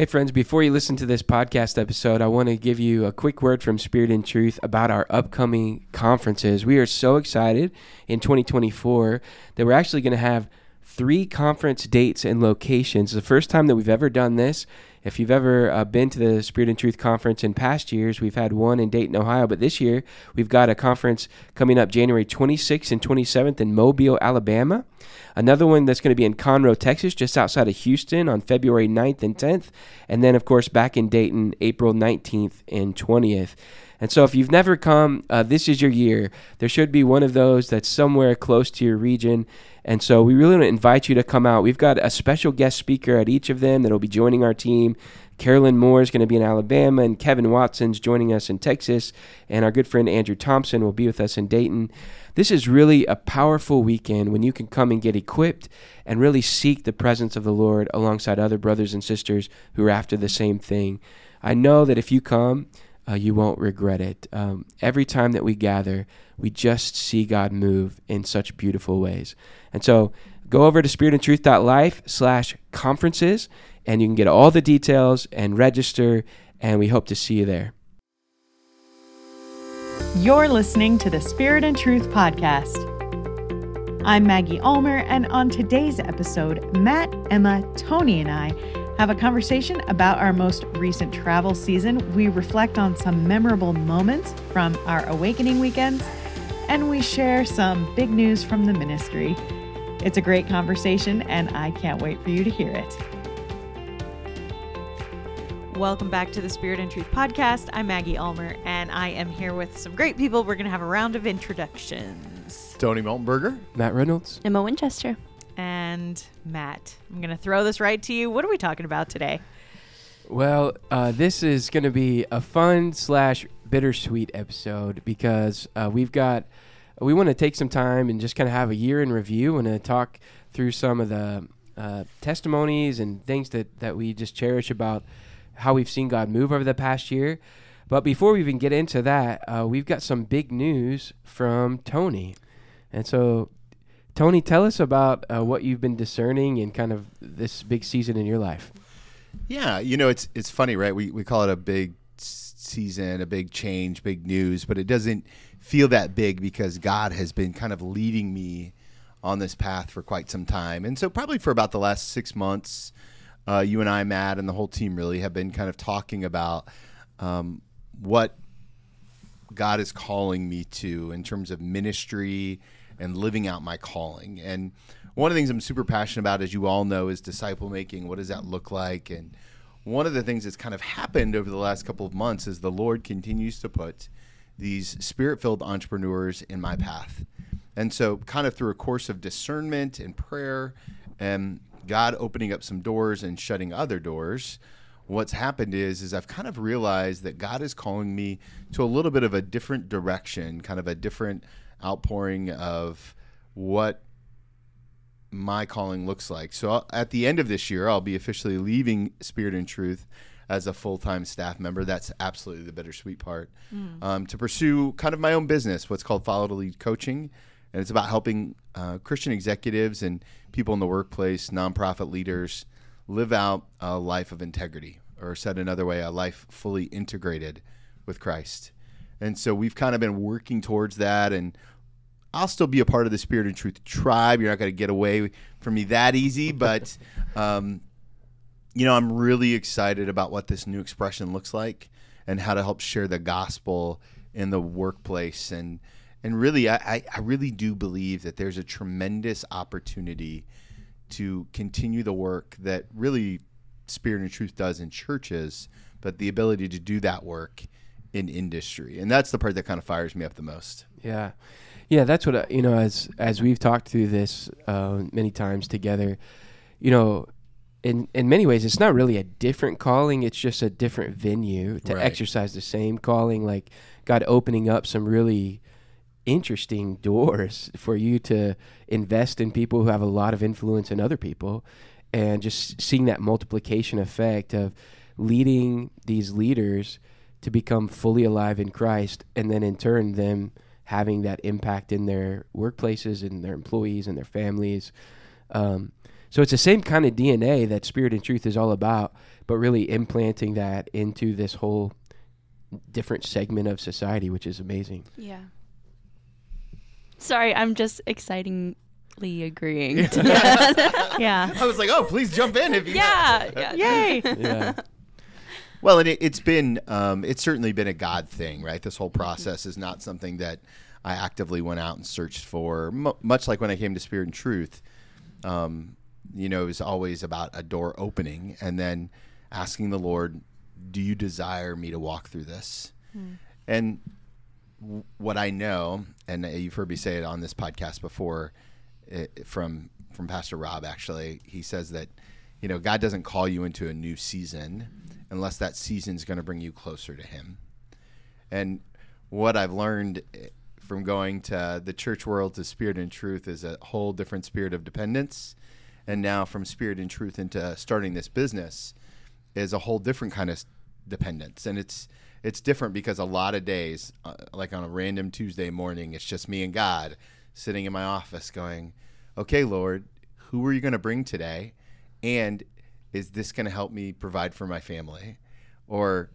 Hey, friends, before you listen to this podcast episode, I want to give you a quick word from Spirit and Truth about our upcoming conferences. We are so excited in 2024 that we're actually going to have three conference dates and locations. The first time that we've ever done this. If you've ever uh, been to the Spirit and Truth conference in past years, we've had one in Dayton, Ohio, but this year we've got a conference coming up January 26th and 27th in Mobile, Alabama. Another one that's going to be in Conroe, Texas, just outside of Houston on February 9th and 10th. And then, of course, back in Dayton, April 19th and 20th. And so, if you've never come, uh, this is your year. There should be one of those that's somewhere close to your region. And so we really want to invite you to come out. We've got a special guest speaker at each of them that'll be joining our team. Carolyn Moore is going to be in Alabama, and Kevin Watson's joining us in Texas, and our good friend Andrew Thompson will be with us in Dayton. This is really a powerful weekend when you can come and get equipped and really seek the presence of the Lord alongside other brothers and sisters who are after the same thing. I know that if you come, uh, you won't regret it. Um, every time that we gather, we just see God move in such beautiful ways. And so go over to spiritandtruth.life slash conferences and you can get all the details and register, and we hope to see you there. You're listening to the Spirit and Truth podcast. I'm Maggie Ulmer, and on today's episode, Matt, Emma, Tony, and I have a conversation about our most recent travel season. We reflect on some memorable moments from our awakening weekends, and we share some big news from the ministry. It's a great conversation, and I can't wait for you to hear it. Welcome back to the Spirit and Truth podcast. I'm Maggie Ulmer, and I am here with some great people. We're going to have a round of introductions. Tony Miltenberger. Matt Reynolds. Emma Winchester. And Matt, I'm going to throw this right to you. What are we talking about today? Well, uh, this is going to be a fun slash bittersweet episode because uh, we've got we want to take some time and just kind of have a year in review and uh, talk through some of the uh, testimonies and things that that we just cherish about how we've seen God move over the past year. But before we even get into that, uh, we've got some big news from Tony, and so Tony, tell us about uh, what you've been discerning in kind of this big season in your life. Yeah, you know, it's it's funny, right? We we call it a big season, a big change, big news, but it doesn't feel that big because God has been kind of leading me on this path for quite some time. And so probably for about the last 6 months, uh, you and I, Matt, and the whole team really have been kind of talking about um, what God is calling me to in terms of ministry and living out my calling. And one of the things I'm super passionate about, as you all know, is disciple making. What does that look like? And one of the things that's kind of happened over the last couple of months is the Lord continues to put these spirit filled entrepreneurs in my path. And so, kind of through a course of discernment and prayer and God opening up some doors and shutting other doors, what's happened is is I've kind of realized that God is calling me to a little bit of a different direction, kind of a different outpouring of what my calling looks like. So I'll, at the end of this year, I'll be officially leaving Spirit and Truth as a full time staff member. That's absolutely the bittersweet part. Mm. Um, to pursue kind of my own business, what's called Follow to Lead Coaching. And it's about helping uh, Christian executives and people in the workplace, nonprofit leaders, live out a life of integrity, or said another way, a life fully integrated with Christ. And so we've kind of been working towards that. And I'll still be a part of the Spirit and Truth tribe. You're not going to get away from me that easy, but um, you know, I'm really excited about what this new expression looks like and how to help share the gospel in the workplace. And and really, I, I really do believe that there's a tremendous opportunity to continue the work that really Spirit and Truth does in churches, but the ability to do that work in industry, and that's the part that kind of fires me up the most. Yeah, yeah, that's what uh, you know. As as we've talked through this uh, many times together, you know, in in many ways, it's not really a different calling. It's just a different venue to right. exercise the same calling. Like God opening up some really interesting doors for you to invest in people who have a lot of influence in other people, and just seeing that multiplication effect of leading these leaders to become fully alive in Christ, and then in turn them having that impact in their workplaces and their employees and their families. Um, so it's the same kind of DNA that Spirit and Truth is all about, but really implanting that into this whole different segment of society, which is amazing. Yeah. Sorry, I'm just excitingly agreeing. to that. Yeah. I was like, oh, please jump in if you. yeah, yeah. Yay. Yeah. Well, and it, it's been, um, it's certainly been a God thing, right? This whole process is not something that I actively went out and searched for. M- much like when I came to Spirit and Truth, um, you know, it was always about a door opening and then asking the Lord, "Do you desire me to walk through this?" And w- what I know, and you've heard me say it on this podcast before, it, from from Pastor Rob. Actually, he says that you know God doesn't call you into a new season unless that season is going to bring you closer to Him. And what I've learned eh, from going to the church world to Spirit and Truth is a whole different spirit of dependence, and now from Spirit and Truth into starting this business is a whole different kind of dependence, and it's it's different because a lot of days, uh, like on a random Tuesday morning, it's just me and God sitting in my office going, "Okay, Lord, who are you going to bring today?" And is this going to help me provide for my family? Or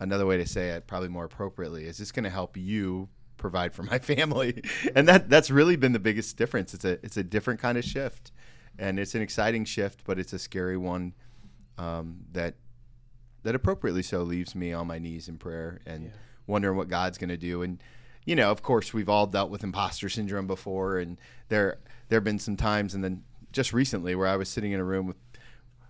another way to say it, probably more appropriately, is this going to help you provide for my family? And that that's really been the biggest difference. It's a it's a different kind of shift, and it's an exciting shift, but it's a scary one um, that that appropriately so leaves me on my knees in prayer and wondering what God's going to do. And you know, of course, we've all dealt with imposter syndrome before, and there there have been some times, and then just recently where I was sitting in a room with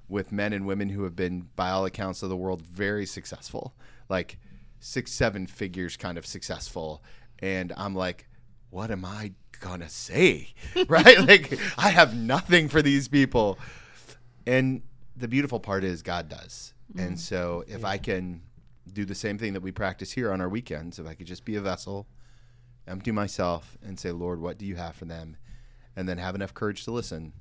with men and women who have been, by all accounts of the world, very successful, like six, seven figures kind of successful. And I'm like, what am I gonna say? right? Like, I have nothing for these people. And the beautiful part is God does. And so if I can do the same thing that we practice here on our weekends, if I could just be a vessel, empty myself, and say, Lord, what do you have for them? And then have enough courage to listen.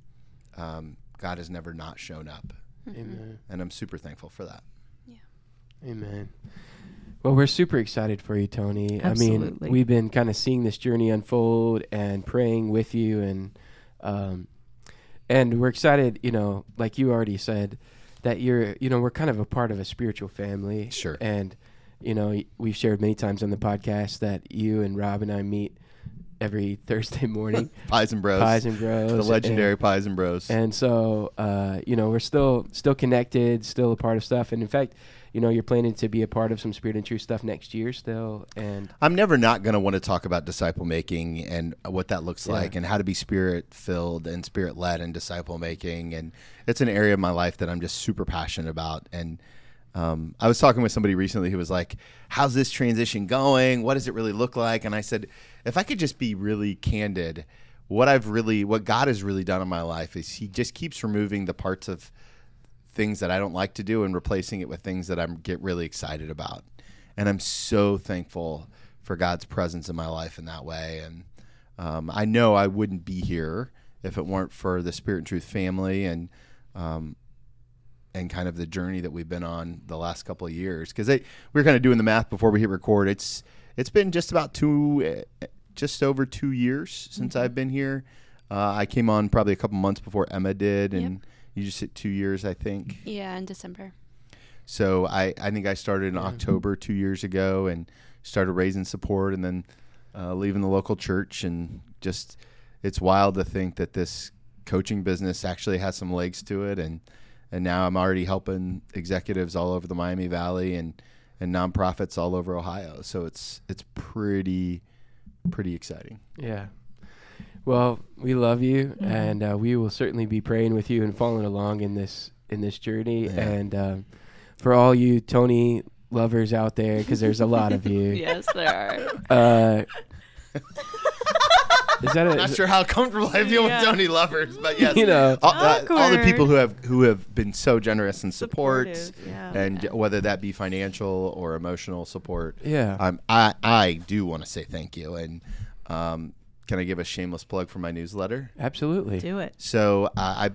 Um, God has never not shown up. Amen. And I'm super thankful for that. Amen. Well, we're super excited for you, Tony. I mean, we've been kind of seeing this journey unfold and praying with you, and um, and we're excited. You know, like you already said, that you're. You know, we're kind of a part of a spiritual family. Sure. And you know, we've shared many times on the podcast that you and Rob and I meet every Thursday morning. Pies and Bros. Pies and Bros. The legendary Pies and Bros. And so, uh, you know, we're still still connected, still a part of stuff. And in fact, you know, you're planning to be a part of some Spirit and Truth stuff next year still. And I'm never not going to want to talk about disciple making and what that looks Yeah. like and how to be spirit filled and spirit led in disciple making. And it's an area of my life that I'm just super passionate about. And um, I was talking with somebody recently who was like, How's this transition going? What does it really look like? And I said, If I could just be really candid, what I've really, what God has really done in my life is He just keeps removing the parts of things that I don't like to do and replacing it with things that I'm get really excited about. And I'm so thankful for God's presence in my life in that way. And um, I know I wouldn't be here if it weren't for the Spirit and Truth family and um, and kind of the journey that we've been on the last couple of years. Because we were kind of doing the math before we hit record. It's it's been just about two, uh, just over two years since I've been here. Uh, I came on probably a couple months before Emma did, and you just hit two years, I think. Yeah, in December. So I, I think I started in October two years ago and started raising support and then uh, leaving the local church and just it's wild to think that this coaching business actually has some legs to it and and now I'm already helping executives all over the Miami Valley and and nonprofits all over Ohio. So it's it's pretty pretty exciting. yeah. Well, we love you, and uh, we will certainly be praying with you and following along in this in this journey. Yeah. And um, for all you Tony lovers out there, because there's a lot of you. Yes, there are. Uh, is that a, Not sure how comfortable I feel Yeah. with Tony lovers, but yes, You know. all, uh, all the Awkward. people who have who have been so generous in support, Supportive, yeah. and whether that be financial or emotional support. Yeah. um, I I do want to say thank you, and um, can I give a shameless plug for my newsletter? Absolutely. Do it. So uh, I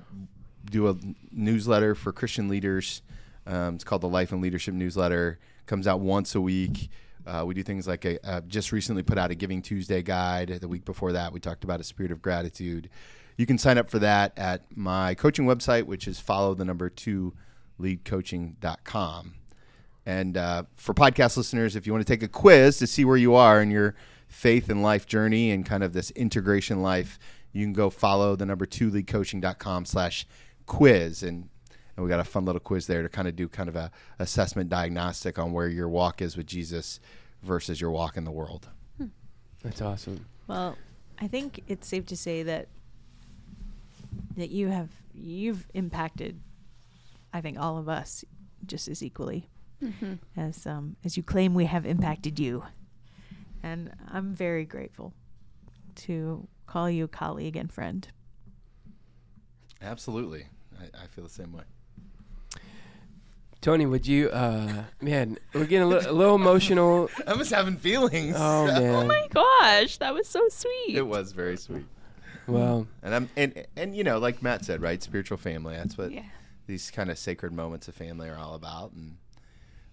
do a newsletter for Christian leaders. Um, it's called the Life and Leadership Newsletter. Comes out once a week. Uh, we do things like a, uh, just recently put out a Giving Tuesday guide. The week before that, we talked about a spirit of gratitude. You can sign up for that at my coaching website, which is follow the number two leadcoaching.com. And uh, for podcast listeners, if you want to take a quiz to see where you are in your faith and life journey and kind of this integration life, you can go follow the number two leadcoaching.com slash quiz. And, and we got a fun little quiz there to kind of do kind of a assessment diagnostic on where your walk is with Jesus versus your walk in the world. That's awesome. Well, I think it's safe to say that that you have you've impacted I think all of us just as equally as um, as you claim we have impacted you. And I'm very grateful to call you colleague and friend. Absolutely. I, I feel the same way. Tony, would you? uh Man, we're getting a little, a little emotional. I was having feelings. Oh man. Oh my gosh, that was so sweet. It was very sweet. Well, And I'm and and you know, like Matt said, right? Spiritual family. That's what Yeah. these kind of sacred moments of family are all about. And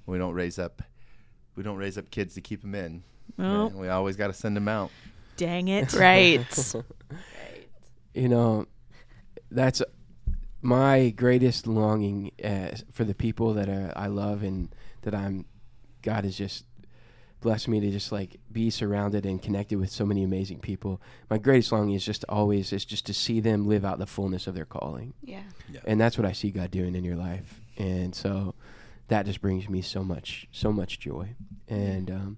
we don't raise up we don't raise up kids to keep them in. Right? We always got to send them out. dang it. Right. right. you know, that's my greatest longing uh, for the people that are, I love and that I'm. God has just blessed me to just like be surrounded and connected with so many amazing people. My greatest longing is just always is just to see them live out the fullness of their calling. yeah. and that's what I see God doing in your life, and so that just brings me so much, so much joy. And um,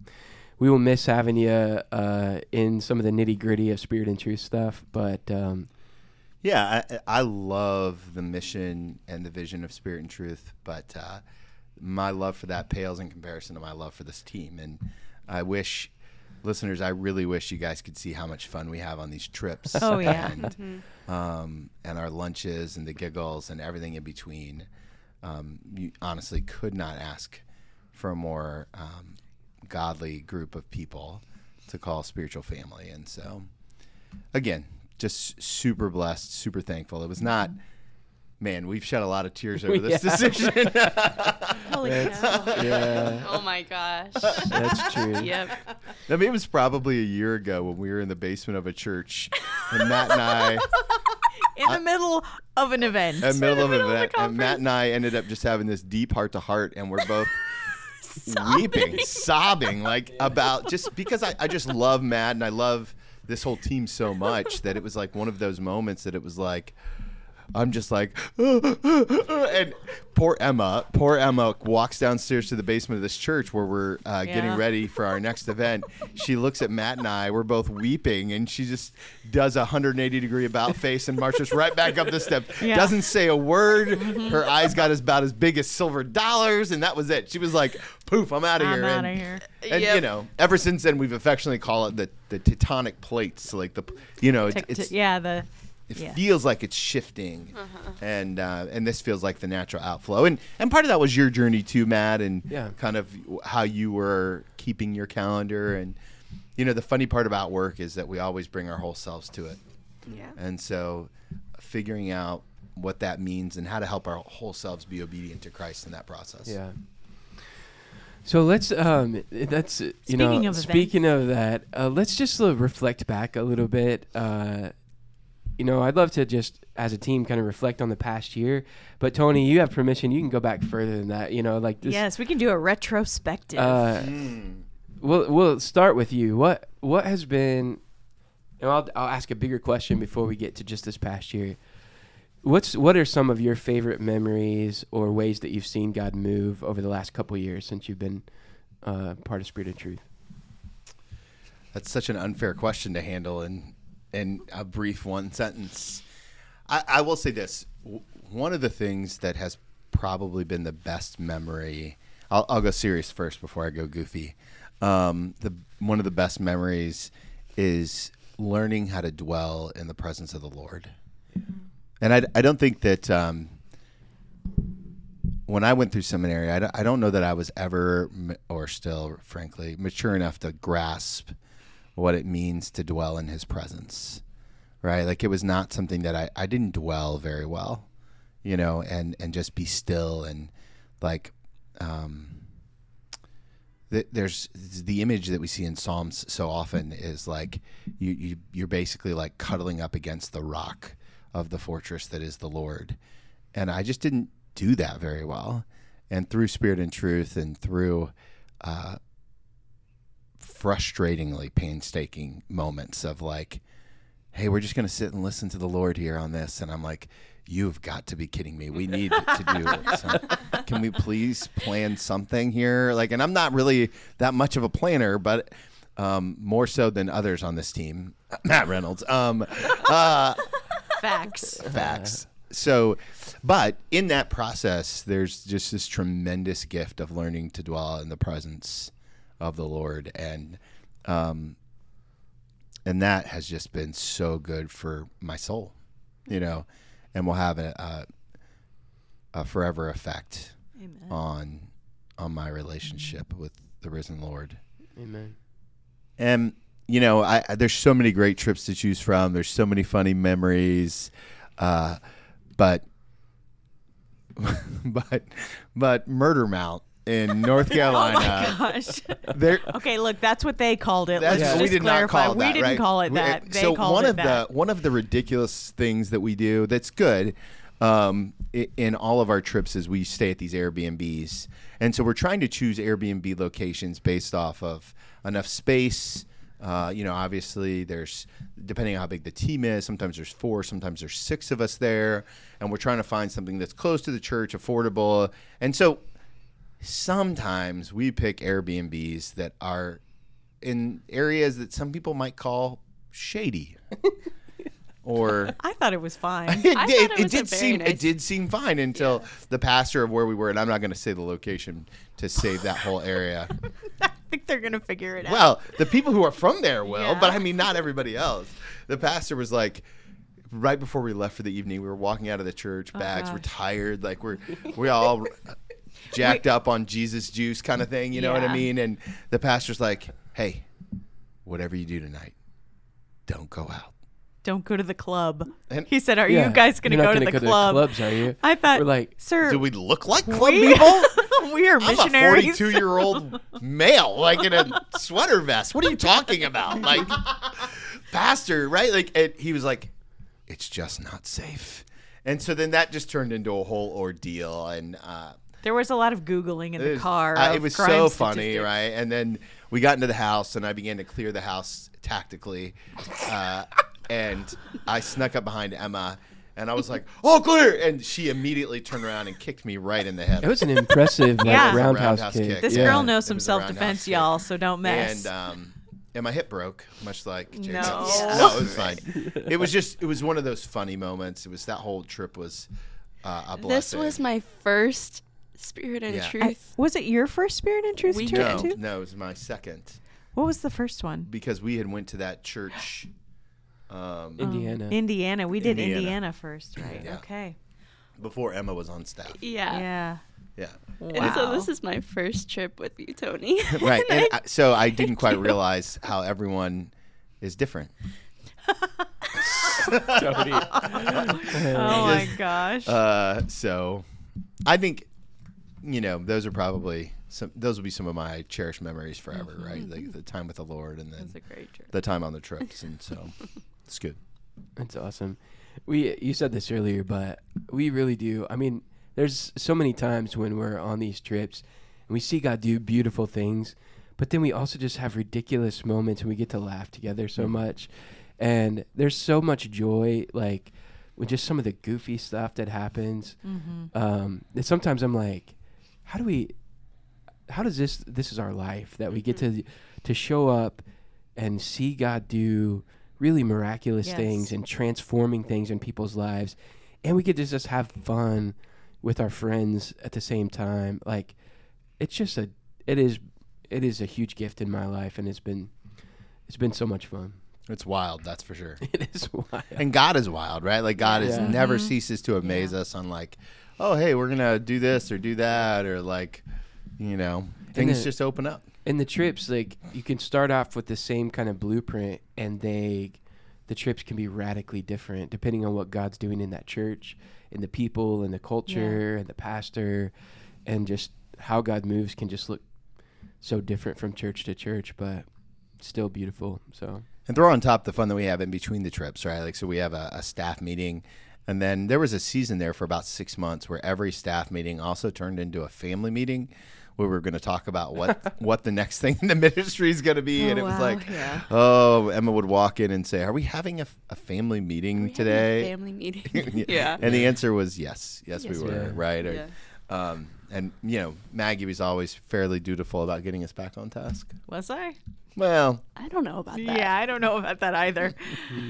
we will miss having you uh, in some of the nitty gritty of spirit and truth stuff, but um, Yeah, I, I love the mission and the vision of Spirit and Truth, but uh, my love for that pales in comparison to my love for this team. And I wish, listeners, I really wish you guys could see how much fun we have on these trips. Oh, yeah. and, um, and our lunches and the giggles and everything in between. Um, you honestly could not ask for a more um, godly group of people to call spiritual family. And so, again, just super blessed, super thankful. It was mm-hmm. not, man, we've shed a lot of tears over this Yeah. decision. Holy cow. yeah, Oh my gosh. that's true. yep. I mean, it was probably a year ago when we were in the basement of a church, and Matt and I, In the middle of an event. in the middle of an middle of event, and Matt and I ended up just having this deep heart to heart, and we're both weeping, sobbing, like about just because I, I just love Matt and I love this whole team so much that it was like one of those moments that it was like. I'm just like, and poor Emma, poor Emma walks downstairs to the basement of this church where we're uh, getting ready for our next event. She looks at Matt and I, we're both weeping, and she just does a 180 degree about face and marches right back up the steps. Yeah. Doesn't say a word. Her eyes got as about as big as silver dollars, and that was it. She was like, poof, I'm out of here. I'm here. outta and, here. And you know, ever since then, we've affectionately called it the, the tectonic plates. Like the, you know, it, Tec- it's yeah, the it Yeah. feels like it's shifting, and uh, and this feels like the natural outflow. And and part of that was your journey too, Matt, and Yeah. kind of how you were keeping your calendar. And you know, the funny part about work is that we always bring our whole selves to it, Yeah. and so figuring out what that means and how to help our whole selves be obedient to Christ in that process. Yeah. So let's um that's you know Speaking of speaking of that uh, let's just uh, reflect back a little bit. Uh, you know, I'd love to just as a team kind of reflect on the past year. But Tony, you have permission. You can go back further than that. You know, like this. yes, we can do a retrospective. Uh, we'll we'll start with you. What what has been? And I'll I'll ask a bigger question before we get to just this past year. What's what are some of your favorite memories or ways that you've seen God move over the last couple years since you've been uh, part of Spirit of Truth? That's such an unfair question to handle in in a brief one sentence. I, I will say this: one of the things that has probably been the best memory. I'll, I'll go serious first before I go goofy. Um, the one of the best memories is learning how to dwell in the presence of the Lord. And I, I don't think that um, when I went through seminary, I I don't know that I was ever, or still, frankly, mature enough to grasp what it means to dwell in his presence. Right? Like it was not something that I, I didn't dwell very well, you know, and, and just be still and like, um, th- there's the image that we see in Psalms so often is like you, you you're basically like cuddling up against the rock of the fortress that is the Lord. And I just didn't do that very well. And through Spirit and Truth and through uh, frustratingly painstaking moments of like, hey, we're just going to sit and listen to the Lord here on this. And I'm like, you've got to be kidding me. We need to do Can we please plan something here? Like, and I'm not really that much of a planner, but um, more so than others on this team. Matt Reynolds. Um, uh, Facts. facts. So, but in that process, there's just this tremendous gift of learning to dwell in the presence of the Lord, and um, and that has just been so good for my soul, you know, and will have a, a, a forever effect Amen. on on my relationship with the risen Lord. Amen. And you know, I, I there's so many great trips to choose from. There's so many funny memories, uh, but but but Murder Mount in North Carolina. Gosh. there, Okay, look, that's what they called it. that's, Let's we just did clarify. not call we that. didn't right? call it We- that. They so called one it of that. the one of the ridiculous things that we do that's good um, in all of our trips is we stay at these Airbnbs, and so we're trying to choose Airbnb locations based off of enough space. Uh, you know, obviously, there's depending on how big the team is. Sometimes there's four, sometimes there's six of us there, and we're trying to find something that's close to the church, affordable, and so sometimes we pick Airbnbs that are in areas that some people might call shady. or I thought it was fine. it, it it was did seem nice- it did seem fine until the pastor of where we were, and I'm not going to say the location to save that whole area. I think they're gonna figure it out. well, the people who are from there will, Yeah. but I mean not everybody else. The pastor was like. Right before we left for the evening, we were walking out of the church. Oh, bags, we're Oh, gosh. tired, like we're we all jacked up on Jesus juice, kind of thing. You know what I mean? And the pastor's like, "Hey, whatever you do tonight, don't go out." Don't go to the club. And- he said, "Are Yeah. you guys gonna You're go not to the go club?" clubs, are you? I thought, We're like, sir, Do we look like club we, people? we are missionaries. I'm a 42 year old male, like in a sweater vest. What are you talking about? Like, pastor, right? Like, and he was like, it's just not safe. And so then that just turned into a whole ordeal. And, uh, There was a lot of googling in it the was, car. uh, it was crime so funny, right? And then we got into the house, and I began to clear the house tactically. Uh, and I snuck up behind Emma, and I was like, "Oh, clear!" And she immediately turned around and kicked me right in the head. it was an impressive like, Yeah. roundhouse, Roundhouse kick. kick. This yeah. girl knows some self-defense, kick. y'all. So don't mess. and um, and my hip broke, much like Jacob's. No. no, it was fine. It was just it was one of those funny moments. It was that whole trip was uh, a blow. This was my first Spirit and Yeah. I- Truth. was it your first Spirit and Truth We trip no, too? no, it was my second What was the first one? because we had went to that church. Um, Indiana. Indiana. We did Indiana. Indiana, first, right? Yeah. Okay. before Emma was on staff. yeah. Yeah. Yeah, And so this is my first trip with you, Tony. right. And I, so I didn't quite realize how everyone is different. Tony. Oh my gosh. Uh, so I think you know those are probably some. Those will be some of my cherished memories forever. Mm-hmm. Right, like the time with the Lord, and then That's a great trip. the time on the trips, and so it's good. That's awesome. We you said this earlier, but we really do. I mean, there's so many times when we're on these trips and we see God do beautiful things, but then we also just have ridiculous moments and we get to laugh together so mm. much. And there's so much joy like with just some of the goofy stuff that happens. Mm-hmm. Um that sometimes I'm like, how do we how does this this is our life that we get mm-hmm. to to show up and see God do really miraculous Yes. things and transforming things in people's lives? And we get to just have fun with our friends at the same time. Like it's just a it is it is a huge gift in my life and it's been it's been so much fun It's wild, that's for sure. it is wild And God is wild, right? Like God is Yeah. never mm-hmm. ceases to amaze us on like, oh hey, we're gonna do this or do that or like, you know, things the- just open up. and the trips like you can start off with the same kind of blueprint and they the trips can be radically different depending on what god's doing in that church and the people and the culture and the pastor and just how god moves can just look so different from church to church but still beautiful so And throw on top the fun that we have in between the trips, right? Like, so we have a, a staff meeting And then there was a season there for about six months where every staff meeting also turned into a family meeting where we were going to talk about what what the next thing in the ministry is going to be. Oh, and it was wow, like, yeah. oh, Emma would walk in and say, "Are we having a, a family meeting We had a today?" family meeting. yeah. And the answer was yes. Yes, Yes, we we were. were. Right. Or- Yeah. Um, and you know, Maggie was always fairly dutiful about getting us back on task. Was I? Well, I don't know about that. Yeah, I don't know about that either.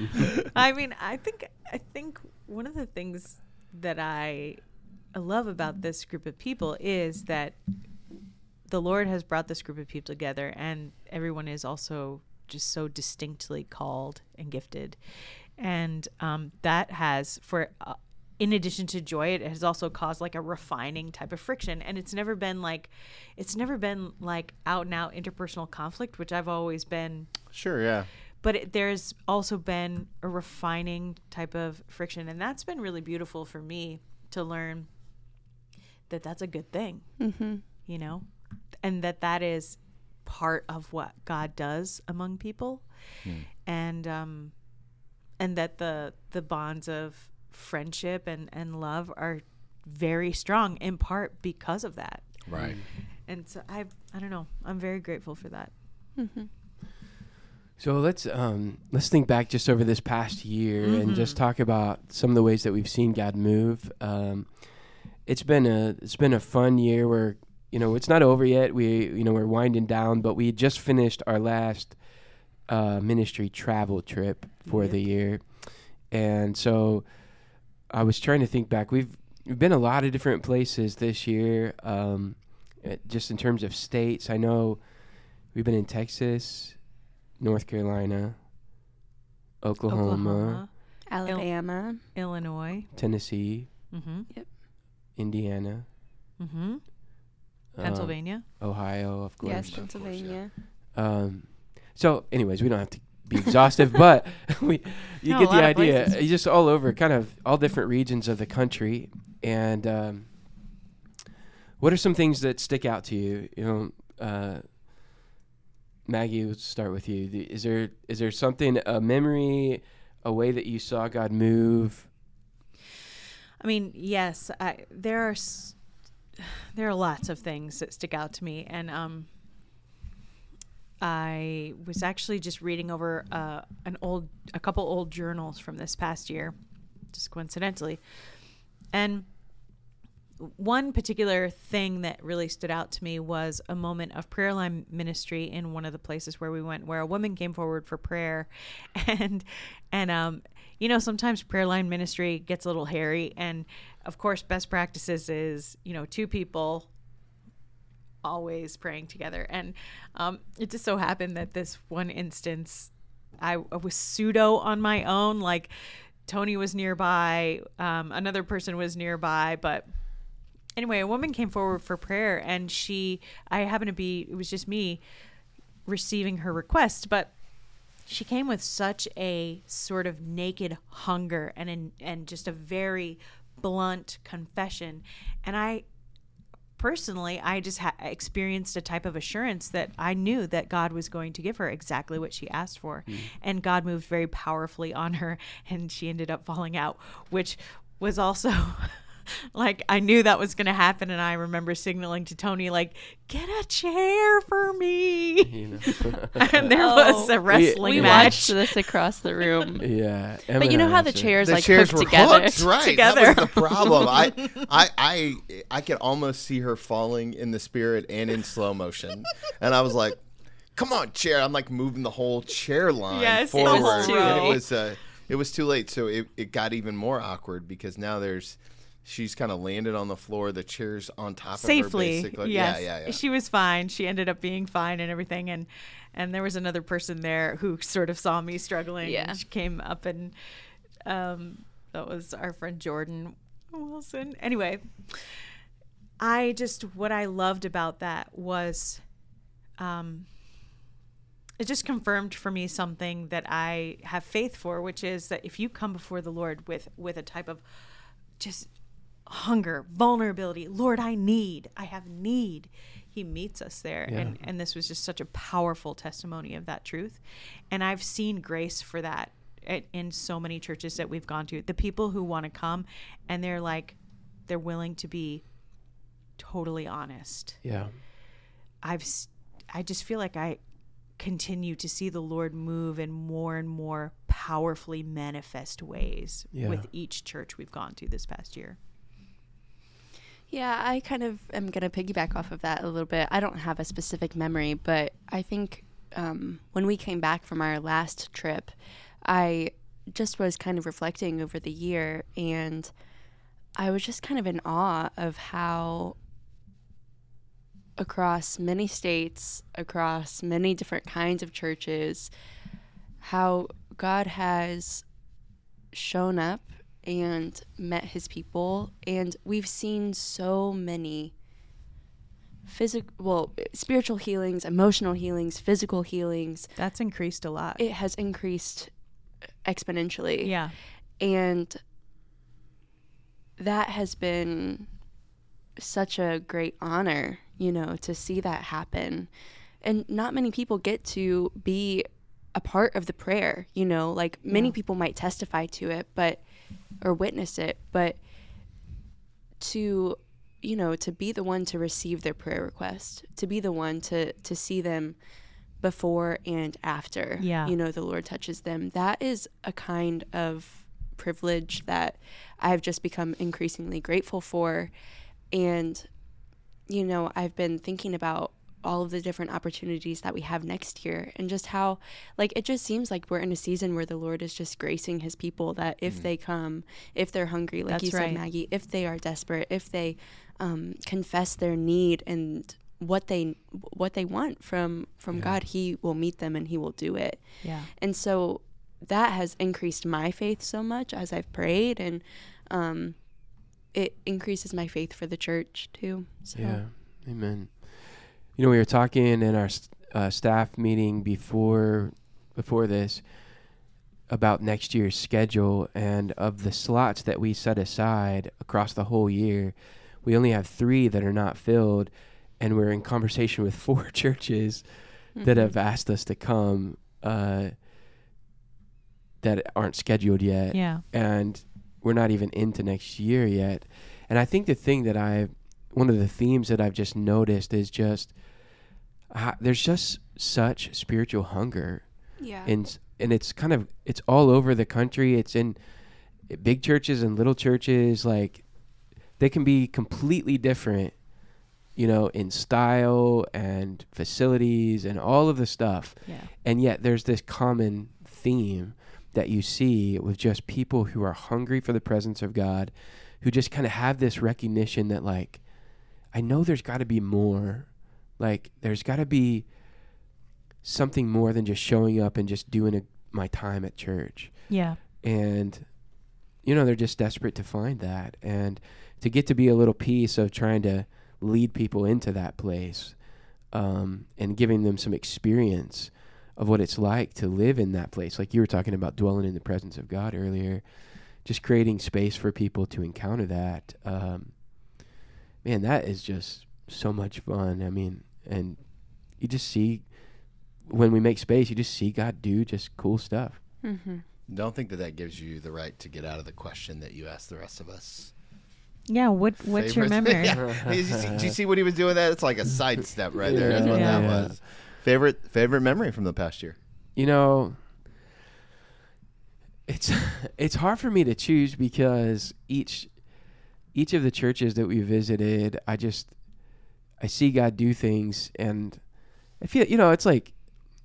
I mean, I think I think one of the things that I love about this group of people is that the Lord has brought this group of people together, and everyone is also just so distinctly called and gifted, and um, that has for. Uh, in addition to joy, it has also caused like a refining type of friction, and it's never been like, it's never been like out and out interpersonal conflict, which I've always been. Sure, yeah. but it, there's also been a refining type of friction. And that's been really beautiful for me to learn that that's a good thing Mm-hmm. you know? And that that is part of what god does among people. And um and that the the bonds of friendship and and love are very strong in part because of that Right. and so i i don't know i'm very grateful for that Mm-hmm. So let's um, let's think back just over this past year and just talk about some of the ways that we've seen God move. Um, it's been a it's been a fun year. Where you know it's not over yet. We you know we're winding down, but we just finished our last uh, ministry travel trip for the year, and so I was trying to think back. We've we've been a lot of different places this year. Um, eh, just in terms of states, I know we've been in Texas. North Carolina, Oklahoma, oklahoma Alabama. illinois Tennessee, mm-hmm Indiana, mm-hmm um, pennsylvania Ohio, of course. Yes, Pennsylvania. Um, so, anyways, we don't have to be exhaustive, but we you No, get the idea. just all over, kind of all different regions of the country. And um, what are some things that stick out to you? You know, uh, Maggie, let's start with you. Is there is there something a memory, a way that you saw God move? I mean, yes, I, there are s- there are lots of things that stick out to me, and um, I was actually just reading over uh, an old a couple old journals from this past year, just coincidentally, and one particular thing that really stood out to me was a moment of prayer line ministry in one of the places where we went where a woman came forward for prayer. And and um you know sometimes prayer line ministry gets a little hairy. And of course best practices is you know two people always praying together. And um it just so happened that this one instance I, I was pseudo on my own like Tony was nearby um another person was nearby but anyway, a woman came forward for prayer, and she, I happened to be, it was just me receiving her request, but she came with such a sort of naked hunger and an, and just a very blunt confession, and I personally i just ha- experienced a type of assurance that i knew that god was going to give her exactly what she asked for. Mm. And god moved very powerfully on her and she ended up falling out which was also like i knew that was going to happen and i remember signaling to tony like get a chair for me You know? and there was a wrestling we match watched this across the room. yeah. Emma But you know how the chairs the like chairs hooked were together. hooked, right? Together. That was the problem. I, I, I, I could almost see her falling in the spirit and in slow motion, and I was like, "Come on, chair!" I'm like moving the whole chair line Yes, it was forward, too and it was, uh, it was too late. So it, it got even more awkward because now there's, she's kind of landed on the floor. The chair's on top safely of her, basically. yes Yeah, yeah, yeah. she was fine she ended up being fine and everything and and there was another person there who sort of saw me struggling Yeah. and she came up and um that was our friend jordan wilson anyway i just what i loved about that was um it just confirmed for me something that I have faith for, which is that if you come before the Lord with with a type of just hunger, vulnerability, Lord, I need, I have need, He meets us there, Yeah. and and this was just such a powerful testimony of that truth, and I've seen grace for that at, in so many churches that we've gone to. The people who want to come and they're like, they're willing to be totally honest. Yeah. I've, I just feel like I continue to see the Lord move in more and more powerfully manifest ways Yeah. with each church we've gone to this past year. Yeah, I kind of am going to piggyback off of that a little bit. I don't have a specific memory, but I think um, when we came back from our last trip, I just was kind of reflecting over the year and I was just kind of in awe of how across many states, across many different kinds of churches, how God has shown up and met his people and we've seen so many physical well spiritual healings emotional healings physical healings That's increased a lot. it has increased exponentially yeah. and that has been such a great honor, you know, to see that happen. And not many people get to be a part of the prayer, you know, like many Yeah. people might testify to it, but or witness it, but to you know, to be the one to receive their prayer request, to be the one to to see them before and after Yeah. you know the lord touches them that is a kind of privilege that i've just become increasingly grateful for and you know i've been thinking about all of the different opportunities that we have next year and just how like it just seems like we're in a season where the lord is just gracing his people that if they come if they're hungry like That's you said maggie if they are desperate if they um, confess their need and what they what they want from from Yeah. god he will meet them and he will do it Yeah. and so that has increased my faith so much as I've prayed, and um, it increases my faith for the church too. So Yeah. Amen. You know, we were talking in our uh, staff meeting before before this about next year's schedule and of the slots that we set aside across the whole year, we only have 3 that are not filled and we're in conversation with four churches that Mhm. have asked us to come uh, that aren't scheduled yet Yeah. and we're not even into next year yet. And I think the thing that I, one of the themes that I've just noticed is just, how, there's just such spiritual hunger, yeah, and and it's kind of it's all over the country. It's in eh, big churches and little churches. Like they can be completely different, you know, in style and facilities and all of the stuff Yeah. and yet there's this common theme that you see with just people who are hungry for the presence of God, who just kind of have this recognition that like, I know there's got to be more. Like there's got to be something more than just showing up and just doing a, my time at church. Yeah. And you know they're just desperate to find that and to get to be a little piece of trying to lead people into that place um, and giving them some experience of what it's like to live in that place. Like you were talking about dwelling in the presence of God earlier, just creating space for people to encounter that. Um, man, that is just so much fun. I mean, and you just see when we make space, you just see God do just cool stuff. mm-hmm. Don't think that that gives you the right to get out of the question that you asked the rest of us. Yeah. What What's your Favorite- memory? Yeah. Did, you see, did you see what he was doing? That it's like a sidestep right there. Is what Yeah. that was. Favorite favorite memory from the past year. you know it's it's hard for me to choose because each each of the churches that we visited i just i see god do things and i feel you know it's like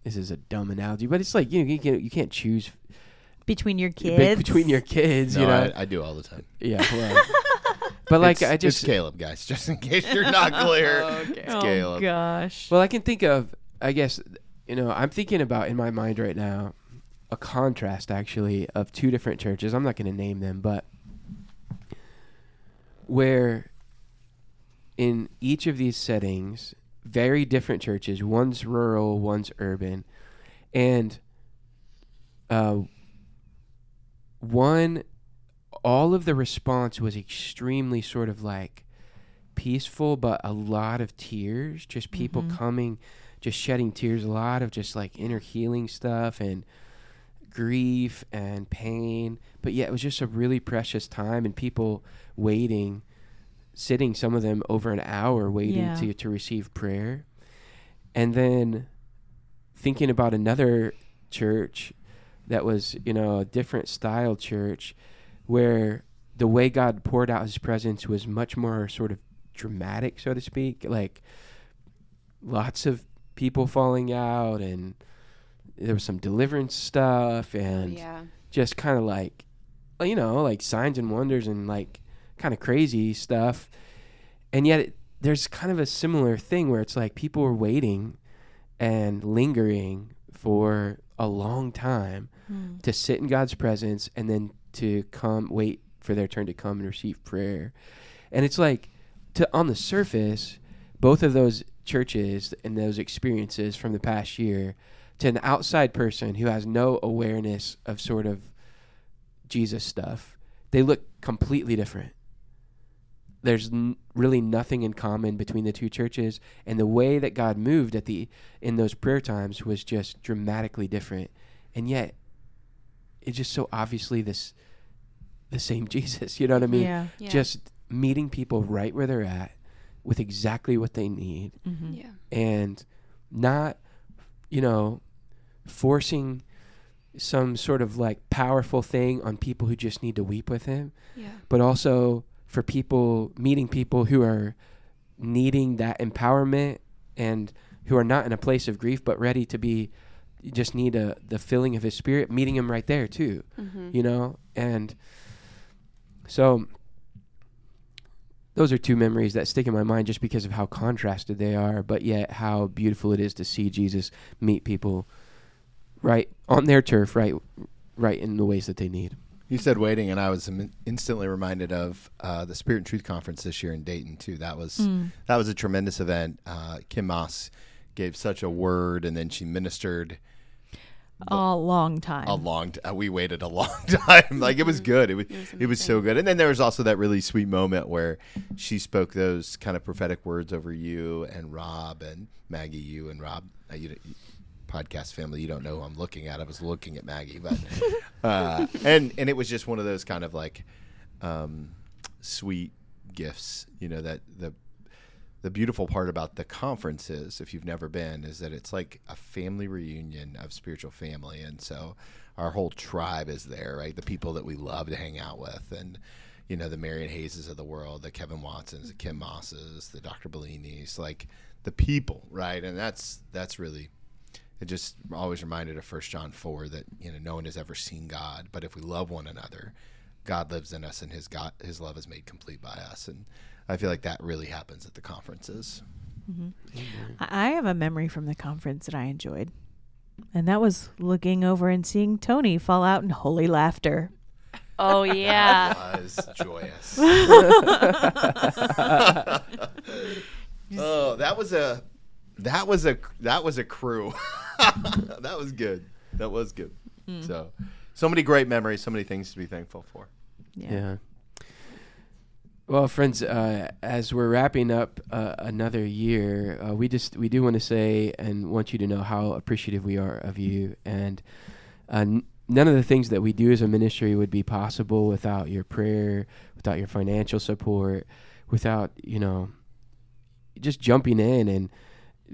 this is a dumb analogy but it's like you know, you can't you can't choose Between your kids. between your kids No, you know I, I do all the time. yeah well, but like It's- i just it's Caleb, guys, just in case you're not clear. Oh, it's oh Caleb. gosh. Well, I can think of, I guess, you know, I'm thinking about in my mind right now a contrast actually of two different churches. I'm not going to name them, but where in each of these settings, very different churches, one's rural, one's urban, and uh, one, all of the response was extremely sort of like peaceful, but a lot of tears, just people Mhm. coming, just shedding tears, a lot of just like inner healing stuff and grief and pain, but yeah, it was just a really precious time and people waiting, sitting some of them over an hour waiting Yeah. to to receive prayer. And then thinking about another church that was, you know, a different style church where the way God poured out his presence was much more sort of dramatic, so to speak, like lots of people falling out and there was some deliverance stuff and yeah. just kind of like you know like signs and wonders and like kind of crazy stuff and yet it, there's kind of a similar thing where it's like people were waiting and lingering for a long time Hmm. to sit in God's presence and then to come wait for their turn to come and receive prayer. And it's like to on the surface, both of those churches and those experiences from the past year to an outside person who has no awareness of sort of Jesus stuff, they look completely different. There's n- really nothing in common between the two churches, and the way that God moved at the in those prayer times was just dramatically different. And yet, it's just so obviously this the same Jesus. You know what I mean? yeah. Yeah. Just meeting people right where they're at with exactly what they need Mm-hmm. yeah. and not, you know, forcing some sort of like powerful thing on people who just need to weep with him, Yeah. but also for people meeting people who are needing that empowerment and who are not in a place of grief but ready to be just need a the filling of his spirit meeting him right there too Mm-hmm. you know and so those are two memories that stick in my mind just because of how contrasted they are but yet how beautiful it is to see jesus meet people right on their turf right right in the ways that they need You said waiting, and I was instantly reminded of uh, the Spirit and Truth conference this year in Dayton too. That was Mm. that was a tremendous event. Uh, Kim Moss gave such a word, and then she ministered A long time. a long. T- uh, we waited a long time. like it was good. It was It was it was so good. And then there was also that really sweet moment where she spoke those kind of prophetic words over you and Rob and Maggie. You and Rob. Uh, you, you, podcast family. You don't know who I'm looking at. I was looking at Maggie, but uh, and and it was just one of those kind of like um, sweet gifts. You know that the the beautiful part about the conference is, if you've never been, is that it's like a family reunion of spiritual family, and so our whole tribe is there, right? The people that we love to hang out with, and you know the Marion Hayeses of the world, the Kevin Watsons, the Kim Mosses, the Dr. Bellinis, like the people, right? And that's that's really it just always reminded of First John four that you know no one has ever seen God, but if we love one another, God lives in us, and His God His love is made complete by us, and I feel like that really happens at the conferences. Mm-hmm. I I have a memory from the conference that I enjoyed. And that was looking over and seeing Tony fall out in holy laughter. Oh yeah. was joyous. oh, that was a that was a that was a crew. that was good. That was good. So, so many great memories, so many things to be thankful for. Yeah. Well, friends, uh, as we're wrapping up uh, another year, uh, we just we do want to say and want you to know how appreciative we are of you, and uh, n- none of the things that we do as a ministry would be possible without your prayer, without your financial support, without you know, just jumping in and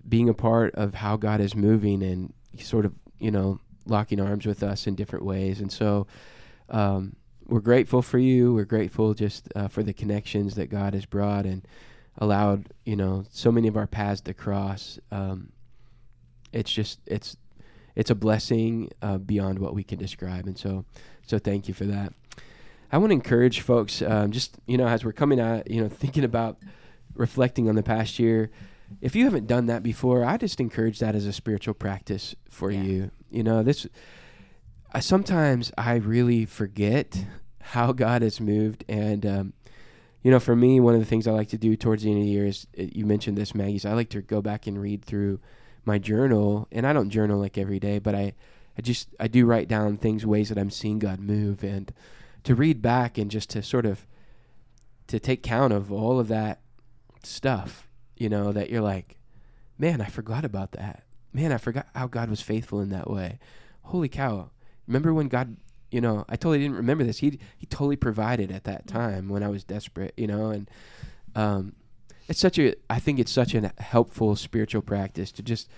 being a part of how God is moving and sort of you know locking arms with us in different ways, and so. Um, we're grateful for you. We're grateful just uh, for the connections that God has brought and allowed. You know, so many of our paths to cross. Um, it's just it's it's a blessing uh, beyond what we can describe, and so so thank you for that. I want to encourage folks, um, just you know, as we're coming out, you know, thinking about reflecting on the past year. If you haven't done that before, I just encourage that as a spiritual practice for Yeah. you. You know, this I sometimes I really forget how God has moved, and um, you know, for me, one of the things I like to do towards the end of the year is uh, you mentioned this, Maggie. So I like to go back and read through my journal, and I don't journal like every day, but I, I just I do write down things, ways that I'm seeing God move, and to read back and just to sort of to take count of all of that stuff, you know, that you're like, man, I forgot about that. Man, I forgot how God was faithful in that way. Holy cow remember when God, you know, I totally didn't remember this. He he totally provided at that time when I was desperate, you know, and um, it's such a. I think it's such a helpful spiritual practice to just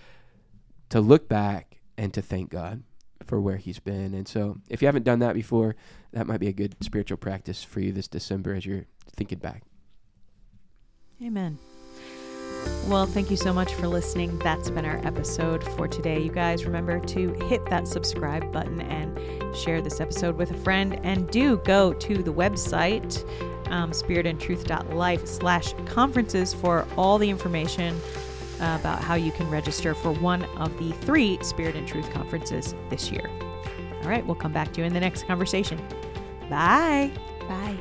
to look back and to thank God for where He's been. And so, if you haven't done that before, that might be a good spiritual practice for you this December as you're thinking back. Amen. Well, thank you so much for listening. That's been our episode for today. You guys remember to hit that subscribe button and share this episode with a friend. And do go to the website, um, spiritandtruth.life slash conferences for all the information about how you can register for one of the three Spirit and Truth conferences this year. All right, we'll come back to you in the next conversation. Bye. Bye.